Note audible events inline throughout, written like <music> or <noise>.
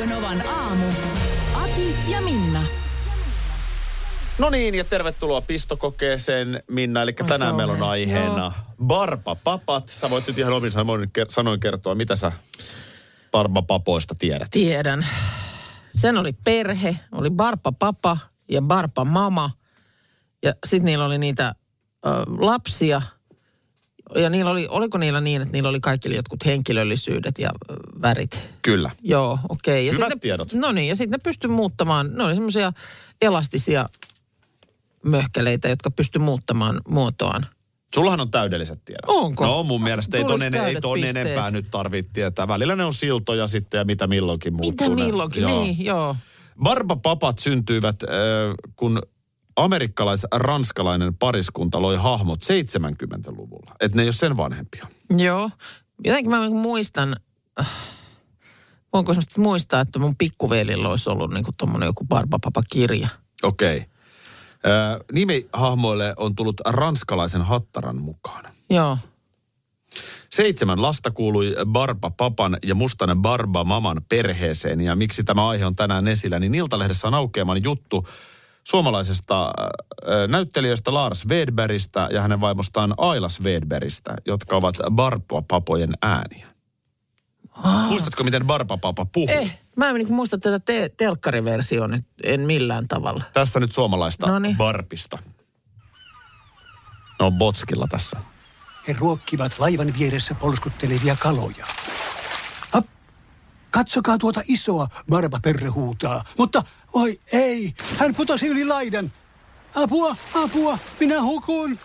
Radio Novan aamu. Ati ja Minna. No niin, ja tervetuloa pistokokeeseen, Minna. Eli tänään meillä on aiheena Barba Papat. Sä voit nyt ihan omin sanoin, kertoa, mitä sä Barba Papoista tiedät. Tiedän. Sen oli perhe, oli Barpa papa ja Barpa mama. Ja sitten niillä oli niitä ö, lapsia. Ja niillä oli, oliko niillä niin, että niillä oli kaikille jotkut henkilöllisyydet ja värit? Kyllä. Joo, okei. Ja Hyvät ne- tiedot. No niin, ja sitten ne pystyi muuttamaan, ne oli semmoisia elastisia möhkeleitä, jotka pysty muuttamaan muotoaan. Sullahan on täydelliset tiedot. Onko? No mun mielestä ei ton, ei ton enempää nyt tarvitse tietää. Välillä ne on siltoja sitten ja mitä milloinkin muuttuu. Mitä ne. milloinkin, Joo. niin, joo. Barbapapat syntyivät, äh, kun amerikkalais-ranskalainen pariskunta loi hahmot 70-luvulla. Että ne ei ole sen vanhempia. Joo. Jotenkin mä muistan, voinko semmoista muistaa, että mun pikkuvelillä olisi ollut niin tuommoinen joku Barbapapa-kirja. Okei. Okay. Nimi hahmoille on tullut ranskalaisen hattaran mukaan. Joo. Seitsemän lasta kuului Barba Papan ja Mustanen Barba Maman perheeseen. Ja miksi tämä aihe on tänään esillä, niin Iltalehdessä on aukeaman juttu suomalaisesta äh, näyttelijöistä Lars Wedbergistä ja hänen vaimostaan Aila Wedbergistä, jotka ovat Barba Papojen ääniä. Muistatko, miten Barba Papa puhuu? Eh, mä en niin muista tätä te- telkkariversiota nyt, en millään tavalla. Tässä nyt suomalaista Noniin. Barbista. No Botskilla tässä. He ruokkivat laivan vieressä polskuttelevia kaloja. Katsokaa tuota isoa, Barbaperre huutaa. Mutta oi ei, hän putosi yli laidan. Apua, apua, minä hukun.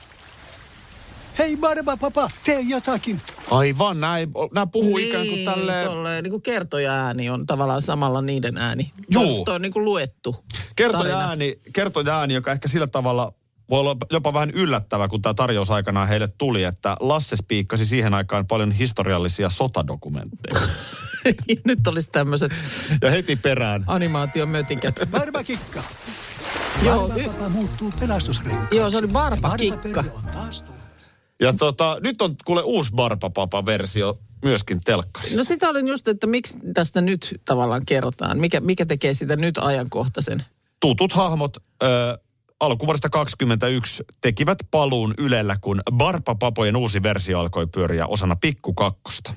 Hei Barbapapa, tee jotakin. Aivan, näin, nämä puhuu ikään kuin tälleen... Tolleen, niin kuin kertoja-ääni on tavallaan samalla niiden ääni. Juu. Tuo on niin kuin luettu Kertoja ääni, kertoja ääni, joka ehkä sillä tavalla voi olla jopa vähän yllättävä, kun tämä tarjous aikanaan heille tuli, että Lasse spiikkasi siihen aikaan paljon historiallisia sotadokumentteja. <laughs> Nyt olisi tämmöiset Ja heti perään. animaatiomötikät. Barbakikka. Joo, y- muuttuu pelastusrenkaan. Joo, se oli Barbakikka. Ja tota, nyt on kuule uusi Barbapapa-versio myöskin telkkarissa. No sitä olin just, että miksi tästä nyt tavallaan kerrotaan. Mikä, mikä tekee sitä nyt ajankohtaisen? Tutut hahmot ö, alkuvuodesta 2021 tekivät paluun Ylellä, kun Barbapapojen uusi versio alkoi pyöriä osana Pikku Kakkosta.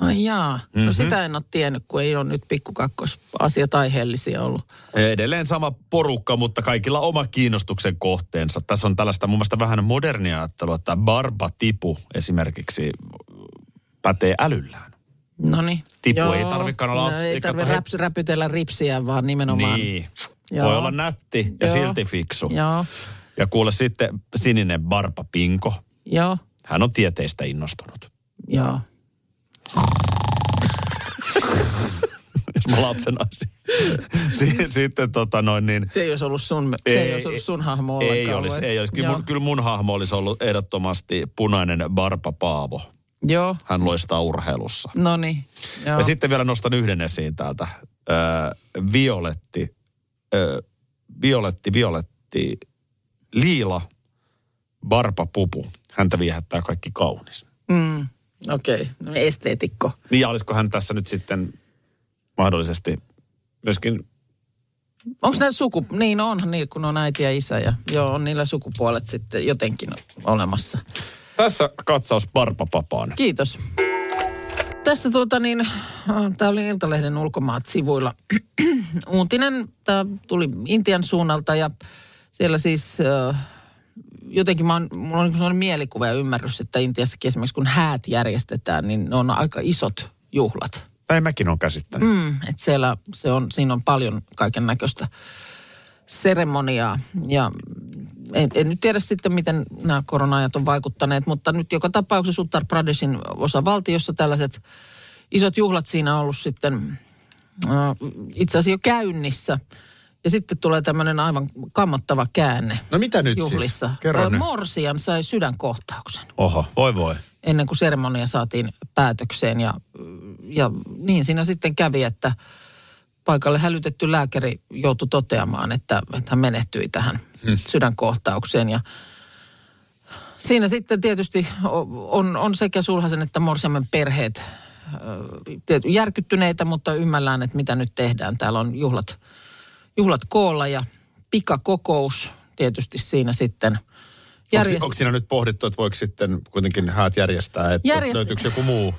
Ai jaa. Mm-hmm. No sitä en ole tiennyt, kun ei ole nyt pikkukakkos asiat aiheellisia ollut. Edelleen sama porukka, mutta kaikilla oma kiinnostuksen kohteensa. Tässä on tällaista mun mielestä vähän modernia ajattelua, että barbatipu esimerkiksi pätee älyllään. No niin. Tipu ei tarvikaan olla- No, ei tarvitse tarvi- räps, räpytellä ripsiä, vaan nimenomaan. Niin. Joo. Voi olla nätti ja Joo. silti fiksu. Joo, Ja kuule sitten sininen barbapinko. joo, Hän on tieteistä innostunut. joo. Jos mä lapsen si- Sitten tota noin niin... Se ei olisi ollut sun, se ei, olisi ollut sun hahmo ollenkaan. Ei olisi, ei olisi. Kyllä Joo. mun, kyllä mun hahmo olisi ollut ehdottomasti punainen Barba Paavo. Joo, Hän loistaa urheilussa. no niin. Ja sitten vielä nostan yhden esiin täältä. Öö, violetti, öö, violetti, violetti, liila, barba pupu. Häntä viehättää kaikki kaunis. Mm, Okei, okay. no, esteetikko. Niin ja olisiko hän tässä nyt sitten mahdollisesti myöskin... Onko näillä suku... Niin onhan niin, kun on äiti ja isä ja joo, on niillä sukupuolet sitten jotenkin olemassa. Tässä katsaus barba papaan. Kiitos. Tässä tuota niin, tämä oli Iltalehden ulkomaat sivuilla. <clears throat> Uutinen, tämä tuli Intian suunnalta ja siellä siis äh, jotenkin mä oon, mulla on niin sellainen mielikuva ja ymmärrys, että Intiassakin esimerkiksi kun häät järjestetään, niin ne on aika isot juhlat. Näin mäkin on käsittänyt. Mm, että siellä se on, siinä on paljon kaiken näköistä seremoniaa ja en, en nyt tiedä sitten, miten nämä korona-ajat on vaikuttaneet, mutta nyt joka tapauksessa Uttar Pradeshin osavaltiossa tällaiset isot juhlat siinä on ollut sitten äh, itse asiassa jo käynnissä. Ja sitten tulee tämmöinen aivan kammottava käänne No mitä nyt juhlissa. siis? Kerro Ö, nyt. Morsian sai sydänkohtauksen Oho, voi voi. ennen kuin seremonia saatiin päätökseen. Ja, ja niin siinä sitten kävi, että paikalle hälytetty lääkäri joutui toteamaan, että, että hän menehtyi tähän hmm. sydänkohtaukseen. Ja siinä sitten tietysti on, on sekä sulhasen että morsiamen perheet järkyttyneitä, mutta ymmällään, että mitä nyt tehdään. Täällä on juhlat, juhlat koolla ja pikakokous tietysti siinä sitten. Onko, Järjest- onko siinä nyt pohdittu, että voiko sitten kuitenkin häät järjestää, että Järjest- löytyykö joku muu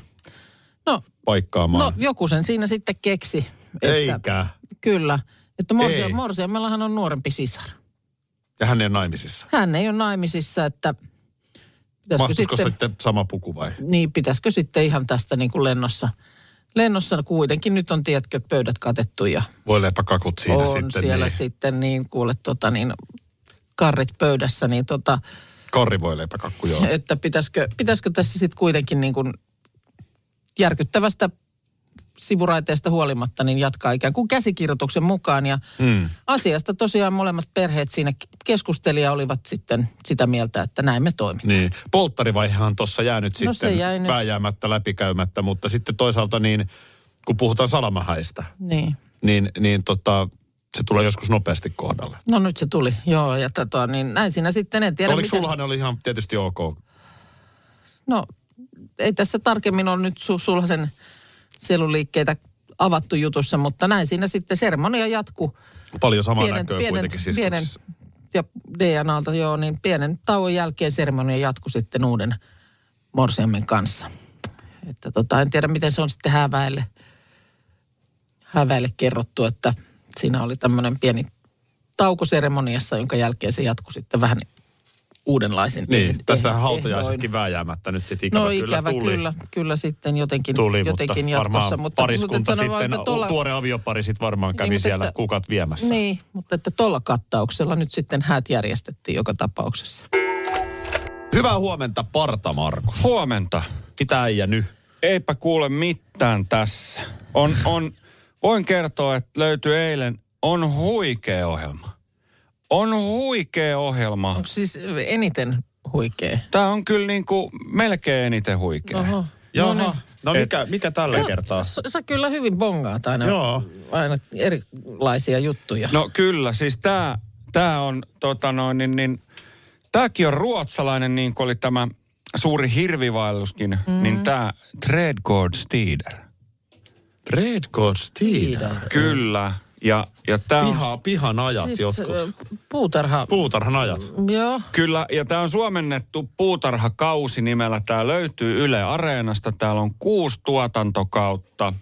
no, paikkaamaan? no, joku sen siinä sitten keksi. Eikä. Kyllä. Että morsia, Ei. morsiamellahan on nuorempi sisar. Ja hän ei ole naimisissa. Hän ei ole naimisissa, että Mahtuisiko sitten, sitten sama puku vai? niin, pitäisikö sitten ihan tästä niin kuin lennossa, lennossa kuitenkin nyt on, tiedätkö, pöydät katettu ja Voi kakut siinä on sitten. siellä niin. sitten niin kuule tota niin, karrit pöydässä, niin tota, Korri voi leipäkakku, joo. että pitäisikö, pitäisikö tässä sitten kuitenkin niin kuin järkyttävästä sivuraiteesta huolimatta niin jatkaa ikään kuin käsikirjoituksen mukaan. Ja Mm. asiasta tosiaan molemmat perheet siinä keskusteli ja olivat sitten sitä mieltä, että näin me toimimme. Niin. Polttarivaihehan tuossa jää nyt No sitten jäi nyt. pääjäämättä läpikäymättä, mutta sitten toisaalta niin, kun puhutaan salamahäistä, Niin. niin, niin tota, se tulee joskus nopeasti kohdalle. No nyt se tuli, joo, ja tota, niin näin siinä sitten, en tiedä Oliko miten... sulhan oli ihan tietysti ok? No, ei tässä tarkemmin ole nyt su, sulhasen selluliikkeitä avattu jutussa, mutta näin siinä sitten seremonia jatkuu. Paljon samaa näköä kuitenkin pienen, siskoksissa. ja DNAlta joo, niin pienen tauon jälkeen seremonia jatkui sitten uuden morsiammen kanssa. Että tota, en tiedä, miten se on sitten häväille, häväille kerrottu, että siinä oli tämmöinen pieni tauko seremoniassa, jonka jälkeen se jatkui sitten vähän uudenlaisin Niin, ehdoin. tässä hautajaisetkin vääjäämättä nyt sitten ikävä No kyllä ikävä tuli. kyllä, kyllä sitten jotenkin, Tuli, jotenkin mutta jatkossa. varmaan mutta, pariskunta mutta vaan, sitten, että tuolla- tuore aviopari sitten varmaan kävi Niin, mutta siellä että- kukat viemässä. Niin, mutta että tuolla kattauksella nyt sitten häät järjestettiin joka tapauksessa. Hyvää huomenta, Parta Markus. Huomenta. Mitä äijä nyt? Eipä kuule mitään tässä. On, on, voin kertoa, että löytyi eilen, on huikea ohjelma. On huikea ohjelma. Onko siis eniten huikea? Tämä on kyllä niin kuin melkein eniten huikea. Oho. Jaha. No niin. No mikä, mikä tällä Sä- kertaa? Sä, sä kyllä hyvin bongaat aina, Joo. aina erilaisia juttuja. No kyllä, siis tämä tää on tota noin, niin, niin tämäkin on ruotsalainen, niin kuin oli tämä suuri hirvivaelluskin, mm. niin tämä Tredgård Steeder. Red God Steeder. Kyllä. Ja, ja tämä on... Piha, pihan ajat siis, jotkut. puutarha. Puutarhan ajat. Joo. Kyllä, ja tämä on suomennettu puutarhakausi nimellä. Tämä löytyy Yle Areenasta. Täällä on kuusi tuotantokautta.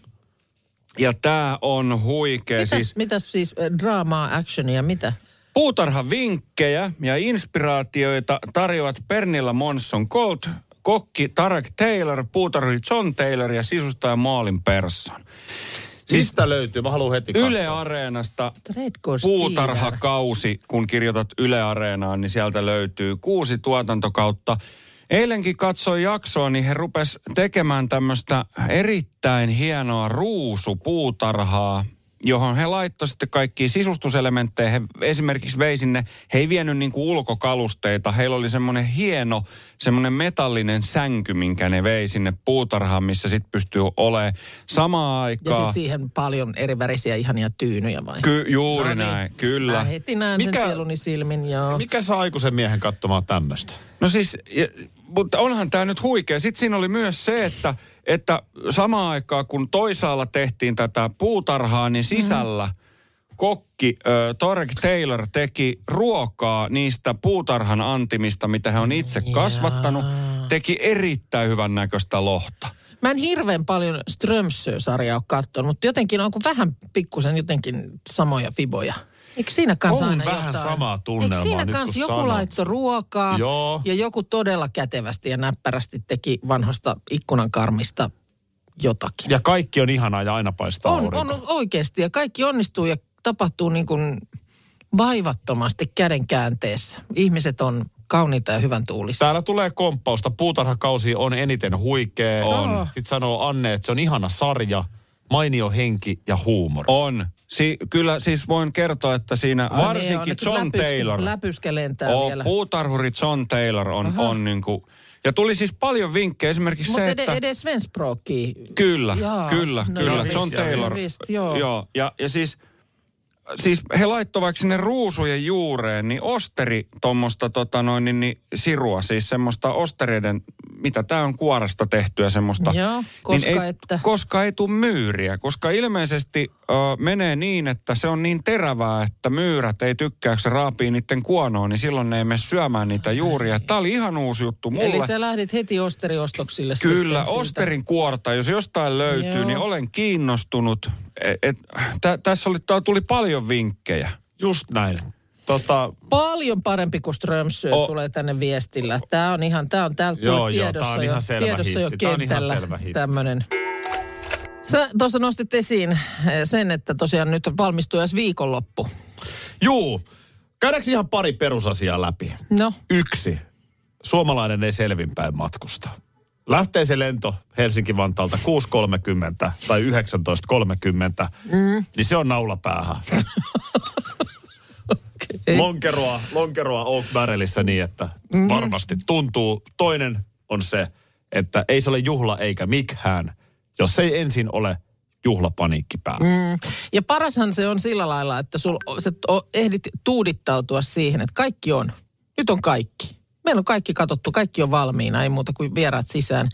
Ja tämä on huikea. Mitäs Siis mitäs siis draamaa, actionia, mitä? puutarhavinkkejä ja inspiraatioita tarjoavat Pernilla Monson Colt, kokki Tarek Taylor, puutarhuri John Taylor ja sisustaja Maalin Persson. Siis Mistä löytyy? Mä haluan heti Yle katsoa. Areenasta puutarhakausi, kun kirjoitat Yle Areenaan, niin sieltä löytyy kuusi tuotantokautta. Eilenkin katsoin jaksoa, niin he rupes tekemään tämmöistä erittäin hienoa ruusupuutarhaa, johon he laittoi sitten kaikki sisustuselementtejä. He esimerkiksi vei sinne, he ei vienyt niin kuin ulkokalusteita. Heillä oli semmoinen hieno, semmoinen metallinen sänky, minkä ne vei sinne puutarhaan, missä sitten pystyy olemaan samaan Ja aikaan. sitten siihen paljon eri värisiä ihania tyynyjä vai? Ky- juuri No niin. näin, kyllä. Mä heti näen Mikä- sen sieluni silmin, joo. Mikä saa aikuisen miehen katsomaan tämmöistä? No siis, ja, mutta onhan tämä nyt huikea. Sitten siinä oli myös se, että, että samaan aikaan kun toisaalla tehtiin tätä puutarhaa, niin sisällä mm. kokki ö, Torek Taylor teki ruokaa niistä puutarhan antimista, mitä he on itse kasvattanut. Teki erittäin hyvän näköistä lohta. Mä en hirveän paljon Strömsö-sarjaa ole katsonut, mutta jotenkin onko vähän pikkusen jotenkin samoja fiboja? Eikö siinä kanssa On aina vähän jotain? samaa tunnelmaa Eikö siinä nyt, kanssa joku sanot. laittoi ruokaa Joo. ja joku todella kätevästi ja näppärästi teki vanhosta ikkunankarmista jotakin? Ja kaikki on ihanaa ja aina paistaa on, aurinko. on oikeasti ja kaikki onnistuu ja tapahtuu niin kuin vaivattomasti käden käänteessä. Ihmiset on kauniita ja hyvän tuulisia. Täällä tulee komppausta. Puutarhakausi on eniten huikea. On. Sitten sanoo Anne, että se on ihana sarja. mainio henki ja huumori. On. Si- kyllä siis voin kertoa, että siinä Ai niin, varsinkin nyt John läpyskä- Taylor. Läpyskä lentää Oh, vielä. puutarhuri John Taylor on, on niin kuin, ja tuli siis paljon vinkkejä. Esimerkiksi Mutta se, ed- että... edes Svensbrookki. Kyllä, Jaa, kyllä, no kyllä. John Taylor. visst, joo. joo. Ja, ja siis, siis he laittoi vaikka sinne ruusujen juureen, niin osteri tuommoista tota noin, niin, niin, sirua, siis semmoista ostereiden, mitä tämä on kuorasta tehtyä semmoista. Joo, koska niin ei, että- Koska ei tule myyriä, koska ilmeisesti ö, menee niin, että se on niin terävää, että myyrät ei tykkää, kun se raapii niiden kuonoon, niin silloin ne ei mene syömään niitä juuria. Tämä oli ihan uusi juttu mulle. Eli sä lähdit heti osteriostoksille Kyllä. Osterin kuorta, jos jostain löytyy, Joo. niin olen kiinnostunut. Et, tä, tässä oli, tää tuli paljon vinkkejä. Just näin. Tota, Paljon parempi kuin Strömsö O- tulee tänne viestillä. Tämä on ihan, tämä on täällä Joo, joo, tiedossa, tää on jo, ihan selvä tiedossa jo hitti. Tää on ihan kentällä tämmöinen. Sä tuossa nostit esiin eh, sen, että tosiaan nyt valmistuu edes viikonloppu. juu, käydäänkö ihan pari perusasiaa läpi? No, Yksi. Suomalainen ei selvinpäin matkusta. Lähtee se lento Helsinki-Vantaalta 6.30 tai 19.30, mm. niin se on naula päähän. Ei. Lonkeroa, lonkeroa Oak Barrelissa niin, että varmasti tuntuu. Toinen on se, että ei se ole juhla eikä mikään, jos ei ensin ole juhlapaniikki päällä. Mm. ja parashan se on sillä lailla, että sul, sä ehdit tuudittautua siihen, että kaikki on. Nyt on kaikki. Meillä on kaikki katsottu, kaikki on valmiina, ei muuta kuin vieraat sisään.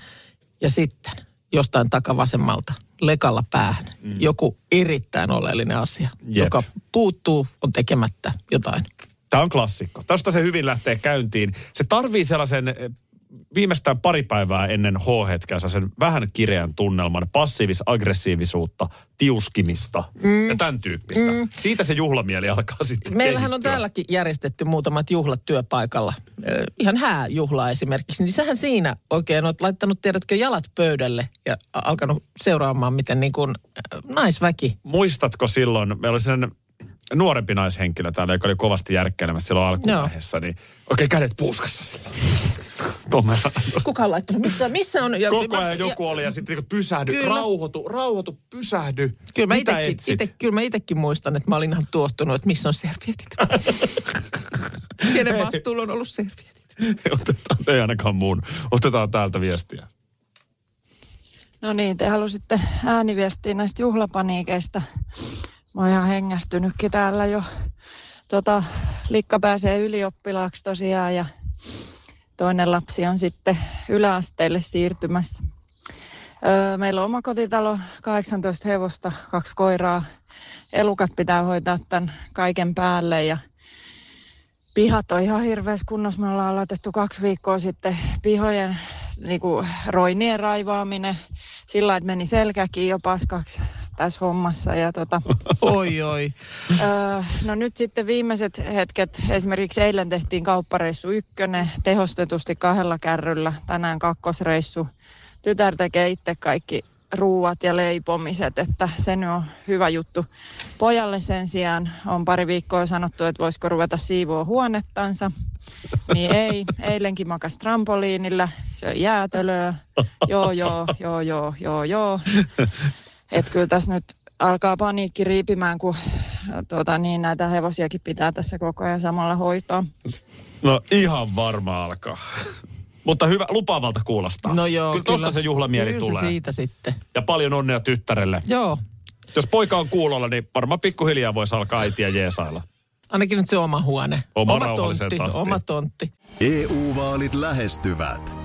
Ja sitten jostain takavasemmalta lekalla päähän mm. joku erittäin oleellinen asia, Jep. joka puuttuu, on tekemättä jotain. Tämä on klassikko. Tästä se hyvin lähtee käyntiin. Se tarvii sellaisen eh, viimeistään pari päivää ennen H-hetkeä sen vähän kireän tunnelman, passiivis-aggressiivisuutta, tiuskimista mm. ja tämän tyyppistä. Mm. Siitä se juhlamieli alkaa sitten Meillähän on kehittyä. täälläkin järjestetty muutamat juhlat työpaikalla. Ö, Ihan hääjuhlaa esimerkiksi. Niin sähän siinä oikein oot laittanut, tiedätkö, jalat pöydälle ja alkanut seuraamaan, miten niin kuin ö, naisväki. Muistatko silloin, meillä oli sellainen nuorempi naishenkilö täällä, joka oli kovasti järkkelemässä silloin alkuvaiheessa, niin oikein kädet puuskassa sillä. <laughs> Kuka on laittanut? Missä, missä on? Ja, Koko ajan joku oli ja sitten niin pysähdy, Kyllä. rauhoitu, rauhoitu, pysähdy. Kyllä mä, itekin, ite, kyllä mä itekin muistan, että mä olin ihan tuostunut, että missä on servietit. <laughs> Kenen vastuulla on ollut servietit? <laughs> Otetaan, ei ainakaan mun. Otetaan täältä viestiä. No niin, te halusitte ääniviestiä näistä juhlapaniikeista. Mä oon ihan hengästynytkin täällä jo. Tota, Likka pääsee ylioppilaaksi tosiaan ja toinen lapsi on sitten yläasteelle siirtymässä. Öö, meillä on oma kotitalo, 18 hevosta, kaksi koiraa. Elukat pitää hoitaa tämän kaiken päälle ja pihat on ihan hirveässä kunnossa. Me ollaan aloitettu kaksi viikkoa sitten pihojen niin kuin roinien raivaaminen. Sillä että meni selkäkin jo paskaksi tässä hommassa. Ja tota, <laughs> Oi, oi. Öö, no nyt sitten viimeiset hetket, esimerkiksi eilen tehtiin kauppareissu ykkönen tehostetusti kahdella kärryllä, tänään kakkosreissu. Tytär tekee itse kaikki ruuat ja leipomiset, että se nyt on hyvä juttu. Pojalle sen sijaan on pari viikkoa sanottu, että voisiko ruveta siivoa huonettansa. Niin ei, eilenkin makas trampoliinilla, se on jäätölöä. Joo, joo, joo, joo, joo, joo. Että kyllä tässä nyt alkaa paniikki riipimään, kun tuota, niin näitä hevosiakin pitää tässä koko ajan samalla hoitaa. No ihan varma alkaa. <laughs> Mutta hyvä, lupaavalta kuulostaa. No joo, kyllä tosta se juhlamieli kyllä tulee. Se siitä sitten. Ja paljon onnea tyttärelle. Joo, Jos poika on kuulolla, niin varmaan pikkuhiljaa voisi alkaa äitiä jeesailla. ainakin nyt se oma huone. Oma oma tontti, tahtiin. oma tontti. EU-vaalit lähestyvät.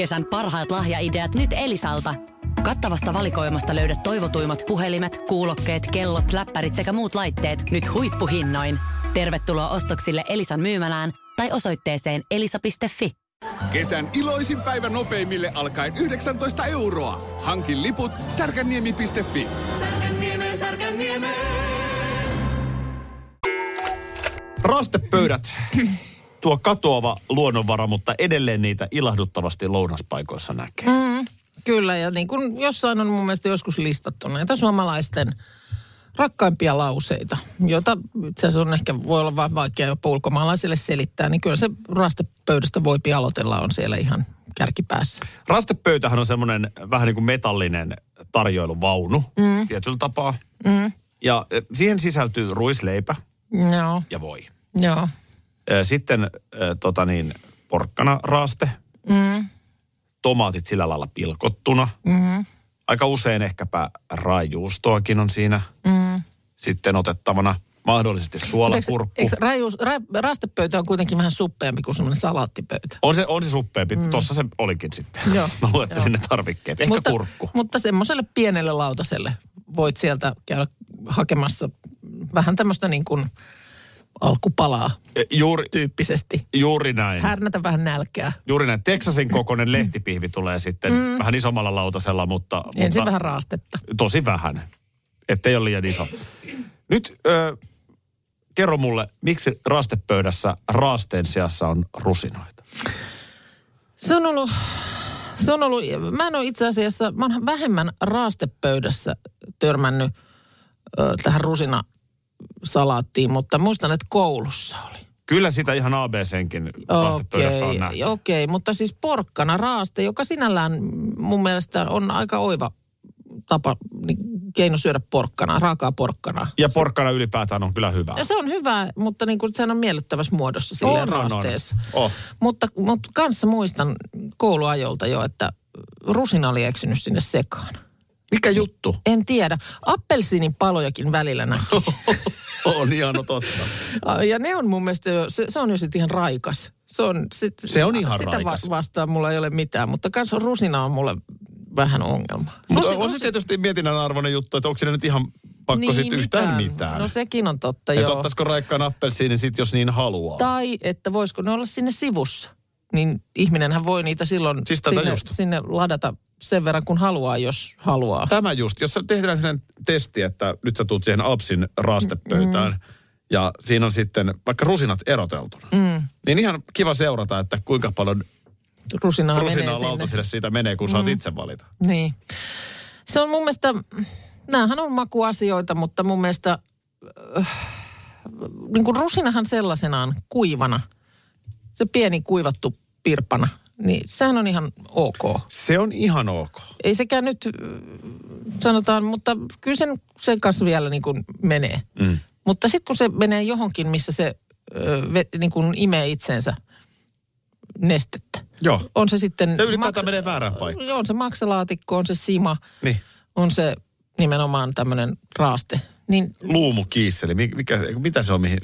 Kesän parhaat lahjaideat nyt Elisalta. Kattavasta valikoimasta löydät toivotuimmat puhelimet, kuulokkeet, kellot, läppärit sekä muut laitteet nyt huippuhinnoin. Tervetuloa ostoksille Elisan myymälään tai osoitteeseen elisa.fi. Kesän iloisin päivä nopeimille alkaen 19 euroa. Hankin liput särkänniemi.fi. Särkänniemi, särkänniemi. Rastepöydät, <clears throat> tuo katoava luonnonvara, mutta edelleen niitä ilahduttavasti lounaspaikoissa näkee. Mm, kyllä, ja niin kuin jossain on mun mielestä joskus listattu näitä suomalaisten rakkaimpia lauseita, joita itse asiassa on ehkä, voi olla vaan vaikea jopa ulkomaalaisille selittää, niin kyllä se rastepöydästä voi aloitella on siellä ihan kärkipäässä. Rastepöytähän on semmoinen vähän niin kuin metallinen tarjoiluvaunu mm. tietyllä tapaa. Mm. Ja eh, siihen sisältyy ruisleipä Joo, ja voi. joo. Sitten tota niin, porkkana raaste, Mm, tomaatit sillä lailla pilkottuna. mm, Aika usein ehkäpä raajuustoakin on siinä mm. sitten otettavana. Mahdollisesti suolapurkku. Eikö rajuus, ra, rastepöytä on kuitenkin vähän suppeampi kuin semmoinen salaattipöytä? On se, on se suppeampi. Mm. Tossa se olikin sitten. Joo, <laughs> Mä luettelin joo. ne tarvikkeet. Ehkä mutta, kurkku. Mutta semmoiselle pienelle lautaselle voit sieltä käydä hakemassa vähän tämmöistä niin kuin alkupalaa Eh, Juuri, tyyppisesti. juuri näin. Härnätä vähän nälkää. Juuri näin. Texasin kokoinen lehtipihvi tulee sitten mm. vähän isommalla lautasella, mutta... Ensin mutta vähän raastetta. Tosi vähän. Ettei ole liian iso. Nyt ö, kerro mulle, miksi rastepöydässä raasteen sijassa on rusinoita? Se on ollut, se on ollut, mä en ole itse asiassa, mä oon vähemmän raastepöydässä törmännyt ö, tähän rusinasalaattiin, mutta muistan, että koulussa oli. Kyllä sitä ihan ABCnkin rastepöydässä on nähty. Okei, mutta siis porkkana raaste, joka sinällään mun mielestä on aika oiva tapa, niin keino syödä porkkanaa, raakaa porkkanaa. Ja porkkana ylipäätään on kyllä hyvä. Ja se on hyvä, mutta niin kuin sehän on miellyttävässä muodossa silleen On, on, on. raasteessa. Oh. Mutta, mutta kanssa muistan kouluajolta jo, että rusina oli eksynyt sinne sekaan. Mikä juttu? En tiedä. Appelsiinin palojakin välillä näkyy. <laughs> on ihan totta. ja ne on mun mielestä jo, se, se on jo sitten ihan raikas. Se on, sit, Se on ihan sitä raikas. vastaan mulla ei ole mitään, mutta kans rusina on mulle vähän ongelma. Mutta on se tietysti mietinnän arvoinen juttu, että onko siinä nyt ihan pakko niin, sitten yhtään mitään. No sekin on totta, Että joo. ottaisiko raikkaan appelsiinin sit, jos niin haluaa. Tai että voisiko ne olla sinne sivussa. Niin ihminenhän voi niitä silloin Siis sinne, just. sinne ladata sen verran, kun haluaa, jos haluaa. Tämä just, jos tehdään sellainen testi, että nyt sä tuut siihen Apsin rastepöytään, mm. ja siinä on sitten vaikka rusinat eroteltuna, mm. niin ihan kiva seurata, että kuinka paljon Rusinaa, menee rusinaa sinne. lautasille siitä menee, kun mm. saat itse valita. Niin. Se on mun mielestä, näähän on makuasioita, mutta mun mielestä, äh, niin kuin rusinahan sellaisenaan kuivana, se pieni kuivattu pirpana, niin sehän on ihan ok. Se on ihan ok. Ei sekään nyt, äh, sanotaan, mutta kyllä sen, sen kanssa vielä niin kuin menee. Mm. Mutta sitten kun se menee johonkin, missä se ö, ve, niin kuin imee itsensä nestettä. Joo. On se sitten... Ja ylipäätään menee väärään paikkaan. Joo, on se maksalaatikko, on se sima, Niin. on se nimenomaan tämmöinen raaste. Niin, Luumukiisseli, mikä, mikä, mitä se on mihin?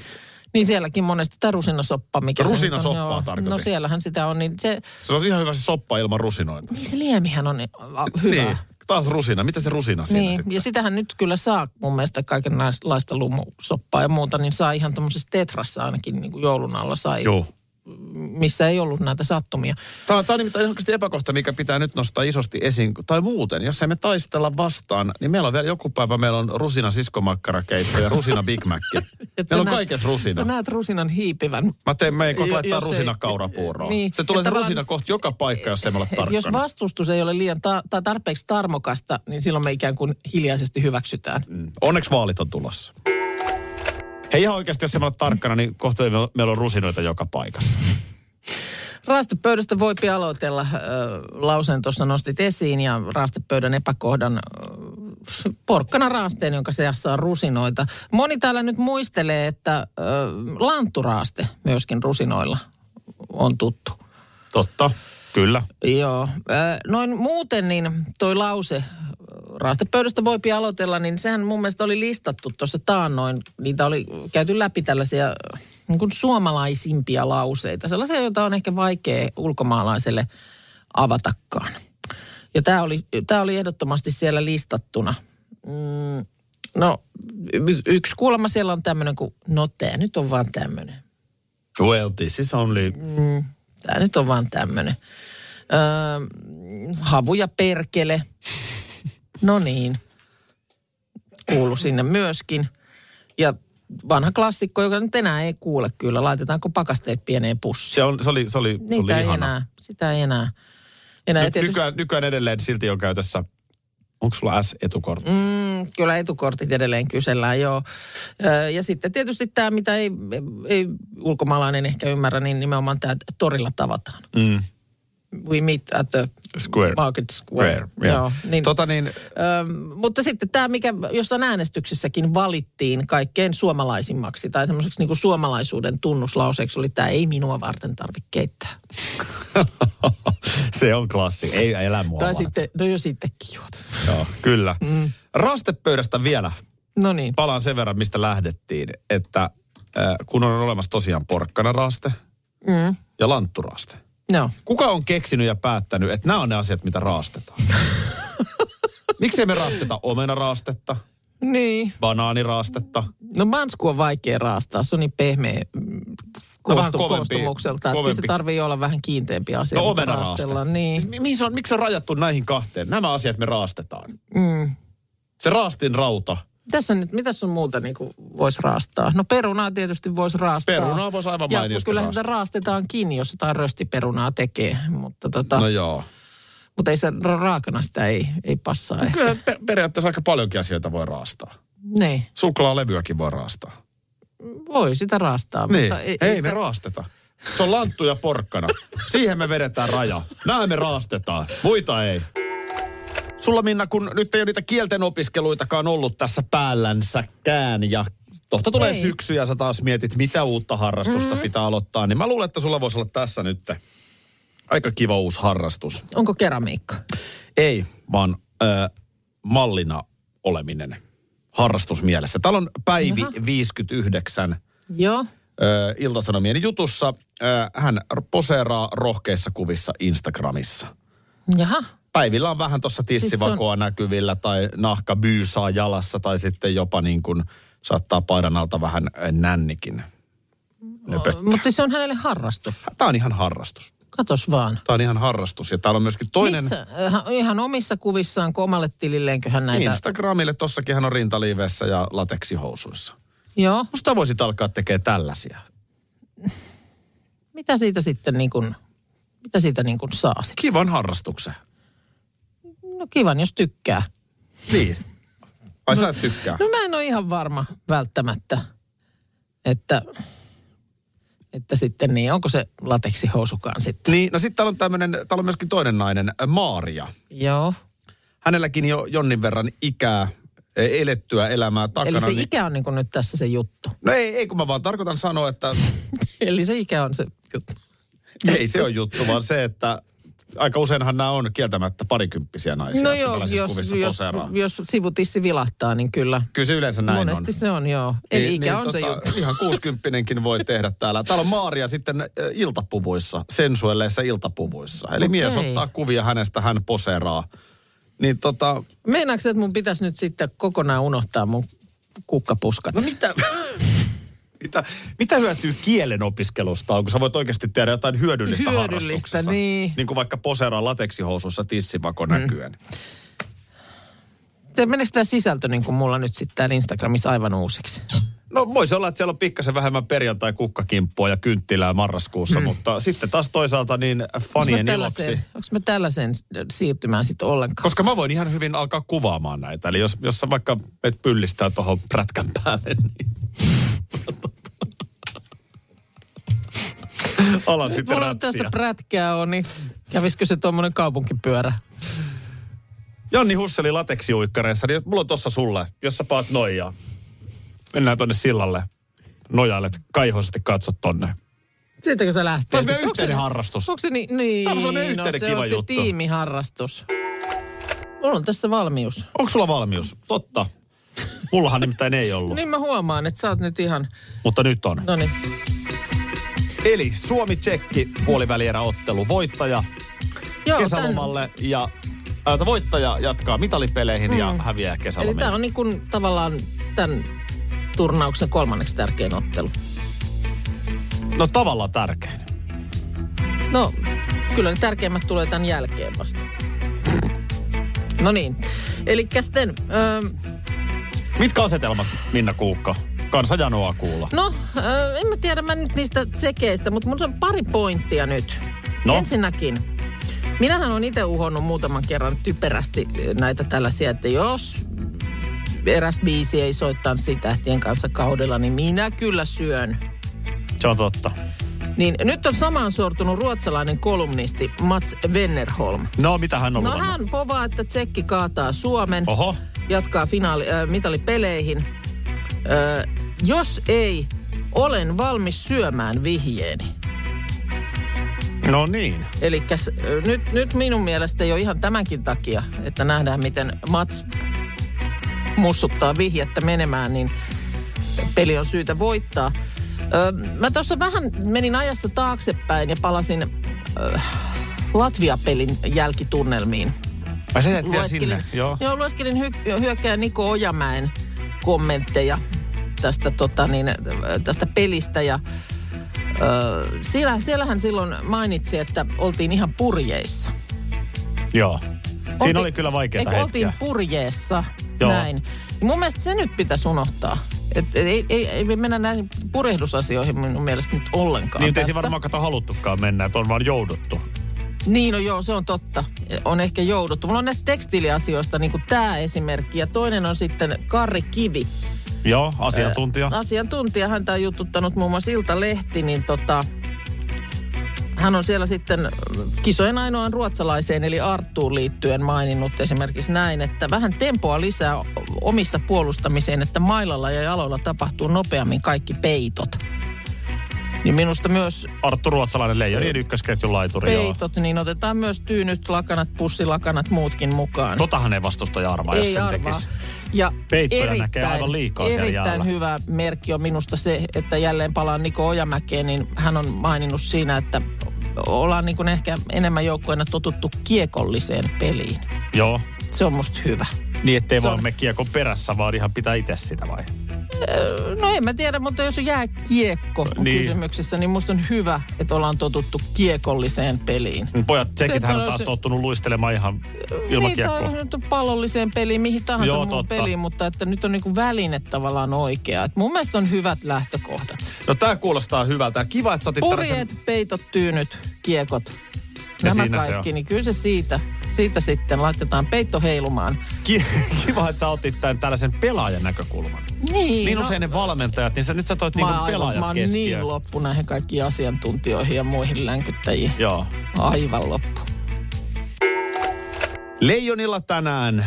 Niin sielläkin monesti tämä rusinasoppa, mikä se on. Rusinasoppaa joo. tarkoitin. No siellähän sitä on, niin se, Se on ihan hyvä se soppa ilman rusinoita. niin se liemihän on a, hyvä. Niin. Taas rusina. Mitä se rusina siinä Niin, sitten? ja sitähän nyt kyllä saa mun mielestä kaikenlaista lumusoppaa ja muuta, niin saa ihan tuommoisessa tetrassa ainakin niin kuin joulun alla sai, Joo. Missä ei ollut näitä sattumia. Tämä, tämä on nimittäin oikeasti epäkohta, mikä pitää nyt nostaa isosti esiin. Tai muuten, jos emme taistella vastaan, niin meillä on vielä joku päivä, meillä on rusina siskomakkarakeitto ja rusina Big Mac. <laughs> Meillä on kaikessa rusina. Sä näet rusinan hiipivän. Mä teen meidän kohta laittaa ei- rusina kaurapuuroon. Niin, se tulee se rusina kohta joka paikka, jos emme ole tarkkana. Jos vastustus ei ole liian ta- tai tarpeeksi tarmokasta, niin silloin me ikään kuin hiljaisesti hyväksytään. Mm. Onneksi vaalit on tulossa. Hei ihan oikeasti, jos ole tarkkana, niin kohta meillä- on rusinoita joka paikassa. Raastepöydästä voi aloitella. Äh, lauseen tuossa nostit esiin ja raastepöydän epäkohdan äh, porkkana raasteen, jonka seassa on rusinoita. Moni täällä nyt muistelee, että äh, lantturaaste myöskin rusinoilla on tuttu. Totta, kyllä. Joo. Noin muuten niin toi lause, raastepöydästä voi aloitella, niin sehän mun mielestä oli listattu tuossa taannoin. Niitä oli käyty läpi tällaisia äh, niin kuin suomalaisimpia lauseita. Sellaisia, joita on ehkä vaikea ulkomaalaiselle avatakaan. Ja tämä oli, tää oli ehdottomasti siellä listattuna. Mm, no, y- yksi kuulemma siellä on tämmöinen kuin, no tämä nyt on vaan tämmöinen. Well, this is only... Tämä nyt on vaan tämmöinen. Öö, havu ja perkele. No niin. kuulu sinne myöskin. Ja vanha klassikko, joka nyt enää ei kuule kyllä. Laitetaanko pakasteet pieneen pussiin? Se, on, se oli, se oli, se oli ei ihana. enää. Sitä ei enää. enää. Ny, tietysti- nykyään, nykyään edelleen silti on käytössä, onko sulla S-etukortti? Mm. Kyllä etukortit edelleen kysellään, joo. Ja sitten tietysti tämä, mitä ei, ei ulkomaalainen ehkä ymmärrä, niin nimenomaan tämä torilla tavataan. Mm. We meet at the Square. market square. Square, yeah. Joo, niin, Tota niin, Ö, mutta sitten tämä, mikä jossain äänestyksessäkin valittiin kaikkein suomalaisimmaksi tai semmoiseksi niin suomalaisuuden tunnuslauseeksi oli tämä ei minua varten tarvitse keittää. <laughs> se on klassi. Ei elä mua Tai varten. sitten, no jo sittenkin juot. Joo, kyllä. Mm. Rastepöydästä vielä. No niin, Palaan sen verran, mistä lähdettiin, että äh, kun on olemassa tosiaan porkkanaraste mm. ja lantturaste. No. Kuka on keksinyt ja päättänyt, että nämä on ne asiat, mitä raastetaan? <laughs> Miksei me raasteta omenaraastetta, Niin. banaaniraastetta? No mansku on vaikea raastaa, se on niin pehmeä mm, No vähän koostu, kovempi- koostumukselta. Että kovempi. se tarvii olla vähän kiinteämpi asia. No mitä omenaraaste. raastella, Niin. Mi- mihin se on, miksi se on rajattu näihin kahteen? Nämä asiat me raastetaan. Mm. Se raastin rauta. Tässä nyt, mitä sun muuta niin voisi raastaa? No perunaa tietysti voisi raastaa. Perunaa voisi aivan ja mainiosti kyllä raastaa. sitä raastetaankin, jos jotain röstiperunaa tekee. Mutta, tota, No no. joo. mutta ei se ra- raakana sitä ei, ei passaa. ehkä. Kyllä per- periaatteessa aika paljonkin asioita voi raastaa. Niin, Suklaalevyäkin voi raastaa. voi sitä raastaa. Niin, mutta ei, ei, ei me raasteta. Se on lanttu ja porkkana. Siihen me vedetään raja. Nämä me raastetaan, muita ei. Sulla Minna, kun nyt ei ole niitä kielten opiskeluitakaan ollut tässä päällänsäkään ja tohta tulee Ei. syksy ja sä taas mietit, mitä uutta harrastusta mm-hmm. pitää aloittaa, niin mä luulen, että sulla voisi olla tässä nyt aika kiva uusi harrastus. Onko keramiikka? Ei, vaan ö, mallina oleminen harrastusmielessä. Täällä on Päivi Jaha. 59 Joo. ö, Iltasanomien jutussa. Ö, hän poseeraa rohkeissa kuvissa Instagramissa. Jaha. Päivillä on vähän tuossa tissivakoa Siis näkyvillä tai nahka byysaa jalassa tai sitten jopa niin kuin saattaa paidan alta vähän nännikin. Mutta siis se on hänelle harrastus. Tämä on ihan harrastus. Katos vaan. Tämä on ihan harrastus. Ja täällä on myöskin toinen Missä? Ihan- Ihan omissa kuvissaan, kun omalle tililleenköhän näitä... Instagramille. Tossakin hän on rintaliiveissä ja lateksihousuissa. Joo. Musta voisit alkaa tekemään tällaisia. Mitä siitä sitten niin kuin, mitä siitä niin kuin saa sitten? Kivan harrastuksen. No kivan, jos tykkää. Niin. Ai sä et tykkää? No mä en ole ihan varma välttämättä, että, että sitten niin, onko se lateksihousukaan sitten? Niin, no sitten täällä on tämmönen, täällä on myöskin toinen nainen, Maaria. Joo. Hänelläkin jo jonnin verran ikää, eh, elettyä elämää takana. Eli se niin- ikä on niin nyt tässä se juttu. No ei, ei kun mä vaan tarkoitan sanoa, että <laughs> Eli se ikä on se juttu. ei se on juttu, vaan se, että aika useinhan nämä on kieltämättä parikymppisiä naisia. No joo, jos, jos, jos sivutissi vilahtaa, niin kyllä. Kyllä se yleensä näin Monesti on. se on, joo. Eli ikä on se juttu. Ihan <laughs> 60 voi tehdä täällä. Täällä on Maaria sitten äh, iltapuvuissa, sensuelleissa iltapuvuissa. Eli Okei. mies ottaa kuvia hänestä, hän poseeraa. Niin tota, Meinaatko että mun pitäisi nyt sitten kokonaan unohtaa mun kukkapuskat? no mitä, <laughs> mitä, mitä hyötyy kielen opiskelusta on, kun sä voit oikeasti tehdä jotain hyödyllistä, Hyödyllistä, harrastuksessa. niin. niin kuin vaikka poseeraa lateksihousussa tissivako näkyen. Te menee tämä sisältö niin kuin mulla nyt sitten täällä Instagramissa aivan uusiksi. No voisi olla, että siellä on pikkasen vähemmän perjantai kukkakimppua ja kynttilää marraskuussa, mm. mutta sitten taas toisaalta niin fanien iloksi. Onko mä tällaiseen siirtymään sitten ollenkaan? Koska mä voin ihan hyvin alkaa kuvaamaan näitä. Eli jos, jos sä vaikka et pyllistää tuohon prätkän päälle, <laughs> niin... Alan sitten Mulla on tässä prätkää on, niin kävisikö se tuommoinen kaupunkipyörä? Janni Husseli lateksiuikkareissa, niin mulla on tossa sulle, jos sä paat noin ja mennään tonne sillalle. Nojailet, kaihoisesti katsot tonne. Siitäkö se lähtee? Tämä on meidän yhteinen harrastus. Onko se niin? niin Tämä on sellainen yhteinen no, kiva se on juttu. tiimiharrastus. Mulla on tässä valmius. Onko sulla valmius? Totta. Mullahan nimittäin ei ollut, Niin mä huomaan, että sä oot nyt ihan... mutta nyt on. No niin. Eli Suomi-Tsekki puolivälierä ottelu. Voittaja Joo, kesälomalle ja ää, voittaja jatkaa mitalipeleihin ja häviää Tän, eli tämä on niin kuin tavallaan tämän turnauksen kolmanneksi tärkein ottelu. No tavallaan tärkein. No, kyllä ne tärkeimmät tulee tämän jälkeen vasta. No niin. Eli sitten, öö, Mitkä asetelmat, Minna Kuukka? Kansa janoaa kuulla. No, äh, en mä tiedä mä nyt niistä sekeistä, mutta mulla on pari pointtia nyt. No? Ensinnäkin, minähän on itse uhonnut muutaman kerran typerästi näitä tällaisia, että jos eräs biisi ei soittaa sitä tähtien kanssa kaudella, niin minä kyllä syön. Se on totta. Niin nyt on samaan sortunut ruotsalainen kolumnisti Mats Wennerholm. No, mitä hän on No luvannut? hän povaa, että tsekki kaataa Suomen, Oho. Jatkaa finaali, äh, mitalipeleihin. Äh, jos ei, olen valmis syömään vihjeeni. No niin. Eli nyt, nyt minun mielestä jo ihan tämänkin takia, että nähdään miten Mats mussuttaa vihjettä menemään, niin peli on syytä voittaa. Ö, mä tuossa vähän menin ajassa taaksepäin ja palasin ö, Latvia-pelin jälkitunnelmiin. Ai sä jäät vielä sinne, joo. Joo, lueskelin hy- hyökkääjä Niko Ojamäen kommentteja tästä, tota, niin, tästä pelistä ja Öö, siellä, siellähän silloin mainitsi, että oltiin ihan purjeissa. Joo. Siinä Oltiin- oli kyllä vaikeita Eikö hetkiä. oltiin purjeessa, Joo. näin. Mun mielestä se nyt pitäisi unohtaa. Et ei, ei, ei me mennä näihin purehdusasioihin minun mielestä nyt ollenkaan Niin, ei siinä varmaan kato haluttukaan mennä, että on vaan jouduttu. Niin, no joo, se on totta. On ehkä jouduttu. Mulla on näistä tekstiiliasioista niin kuin tämä esimerkki. Ja toinen on sitten Karri Kivi. Joo, asiantuntija. Asiantuntija, häntä on jututtanut muun muassa Iltalehti, niin tota, hän on siellä sitten kisojen ainoan ruotsalaiseen eli Arttuun liittyen maininnut esimerkiksi näin, että vähän tempoa lisää omissa puolustamiseen, että mailalla ja jaloilla tapahtuu nopeammin kaikki peitot. Niin minusta myös Arttu Ruotsalainen Leijonien ykkösketjun laituri, joo. peitot, niin otetaan myös tyynyt, lakanat, pussilakanat, muutkin mukaan. Totahan ei vastustaja arvaa, jos Ei sen arvaa. tekisi. Ja Peittoja näkee aivan liikaa siellä erittäin jäällä. hyvä merkki on minusta se, että jälleen palaan Niko Ojamäkeen, niin hän on maininnut siinä, että ollaan niin kuin ehkä enemmän joukkoina totuttu kiekolliseen peliin. Joo. Se on musta hyvä. Niin, ettei Se vaan on- me kiekon perässä, vaan ihan pitää itse sitä vai? No en mä tiedä, mutta jos on jääkiekko Niin. niin. kysymyksessä, niin musta on hyvä, että ollaan totuttu kiekolliseen peliin. Pojat, tsekit hän on taas se- tottunut luistelemaan ihan ilman Niin, kiekkoa. nyt pallolliseen peliin, mihin tahansa Joo, totta. peliin, mutta että nyt on niin kuin väline tavallaan oikea. Et mun mielestä on hyvät lähtökohdat. No tää kuulostaa hyvältä. Kiva, että sä otit Purjeet, tällaisen... peitot, tyynyt, kiekot. Ja Nämä siinä se kaikki, on. niin kyllä se siitä, siitä sitten laitetaan peitto heilumaan. Ki- <laughs> Kiva, että sä otit tämän tällaisen pelaajan näkökulman. Niin, Niin usein ne valmentajat, niin sä, nyt sä toit niinku aivan, pelaajat mä oon keskiöön. niin loppu näihin kaikkiin asiantuntijoihin ja muihin länkyttäjiin. Joo. Aivan loppu. Leijonilla tänään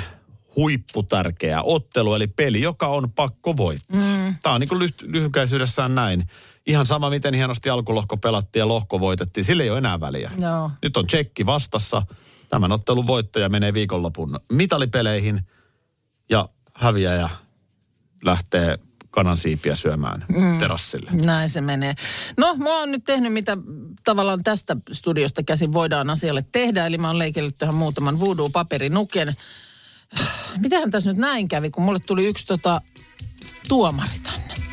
huipputärkeä ottelu, eli peli, joka on pakko voittaa. Mm. Tämä on niin kuin lyh- lyhykäisyydessään näin. Ihan sama, miten hienosti alkulohko pelattiin ja lohko voitettiin. Sillä ei ole enää väliä. Joo. Nyt on tsekki vastassa. Tämän ottelun voittaja menee viikonlopun mitalipeleihin ja häviäjä lähtee kanansiipiä syömään mm. terassille. Näin se menee. No, mä oon nyt tehnyt, mitä tavallaan tästä studiosta käsin voidaan asialle tehdä. Eli mä oon leikellyt tähän muutaman voodoo-paperinuken. Mitähän tässä nyt näin kävi, kun mulle tuli yksi tota, tuomari tänne.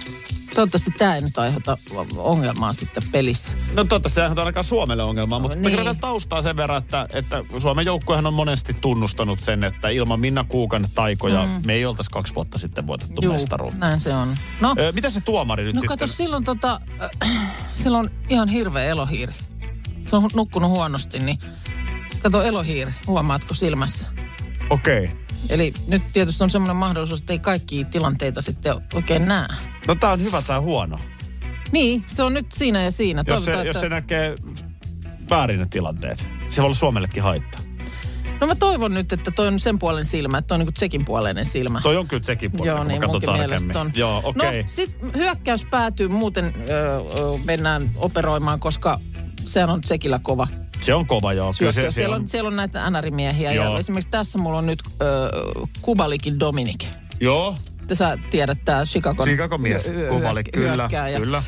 Toivottavasti tämä ei nyt aiheuta ongelmaa sitten pelissä. No totta, se on ainakaan Suomelle ongelma, mutta niin. Niin. taustaa sen verran, että, että Suomen joukkuehan on monesti tunnustanut sen, että ilman Minna Kuukan taikoja mm. me ei oltaisi kaksi vuotta sitten voitettu Juu, mestaruutta. näin se on. No, Ö, mitä se tuomari nyt no sitten? kato, silloin tota, äh, silloin ihan hirveä elohiiri. Se on nukkunut huonosti, niin kato elohiiri, huomaatko silmässä? Okei. Okay. Eli nyt tietysti on semmoinen mahdollisuus, että ei kaikki tilanteita sitten oikein näe. No tää on hyvä tai huono. Niin, se on nyt siinä ja siinä. Jos se, Toivotaan, jos että... se näkee väärin ne tilanteet. Se voi olla Suomellekin haittaa. No mä toivon nyt, että toi on sen puolen silmä, että toi on niin tsekin puoleinen silmä. Toi on kyllä sekin puolella, Joo, kun niin mä katson tarkemmin. on. Joo, okei. No sit hyökkäys päätyy, muuten öö, öö, mennään operoimaan, koska sehän on tsekillä kova Se on kova, joo. Kyllä se, Siellä, on, on, siellä on näitä anarimiehiä Joo. ja esimerkiksi tässä mulla on nyt öö, Kubalikin Dominik. Joo, Te sä tiedät, tämä Chicagon Chicago mies. hyö- hyö- Kubali, kyllä, hyökkääjä. kyllä.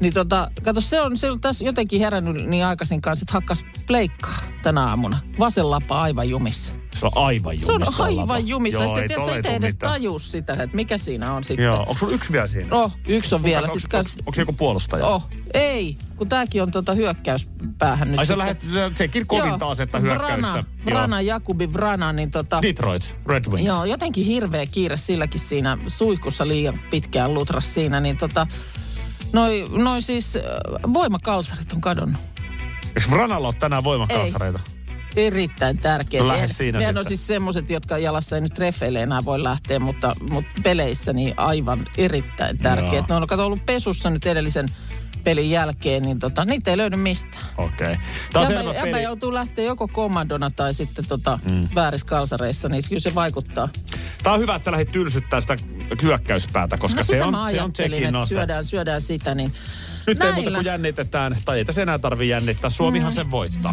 Niin tota, kato, se on, se on tässä jotenkin herännyt niin aikaisin kanssa, että hakkas pleikkaa tänä aamuna. Vasen lapa aivan jumissa. Se on aivan Se on jumissa tuo lapa. aivan jumissa. Joo, ei Sitten tolle sä et edes taju sitä, että mikä siinä on sitten. Joo, onko sulla yksi vielä siinä? Oh, yksi on vielä. Onko, Sitten onko, onko, se joku puolustaja? oh, ei, kun tääkin on tota hyökkäyspäähän nyt. Ai sä lähdet, se- sekin kovinta asetta hyökkäystä. Vrana. Vrana, Jakubi Vrana, niin tota... Detroit, Red Wings. Joo, jotenkin hirveä kiire silläkin siinä suihkussa liian pitkään lutras siinä, niin tota... Noi, noi siis äh, voimakalsarit on kadonnut. Eikö Vranalla ole tänään voimakalsareita? Erittäin tärkeä. No lähde siinä Nehän on siis semmoiset, jotka jalassa ei nyt treffeille enää voi lähteä, mutta, mutta peleissä niin aivan erittäin tärkeät. Joo. Ne on kato ollut pesussa nyt edellisen pelin jälkeen, niin tota, niitä ei löydy mistään. Okei. Okay. Tämä on jäbä peli. joutuu lähteä joko kommandona tai sitten tota, mm. väärissä kalsareissa, niin kyllä se vaikuttaa. Tämä on hyvä, että sä lähdit tylsyttää sitä hyökkäyspäätä, koska no se on, mä se on tsekin ase. syödään, syödään sitä, niin Nyt ei näillä. muuta kuin jännitetään, tai ei tässä enää tarvi jännittää. Suomihan Mm. sen voittaa.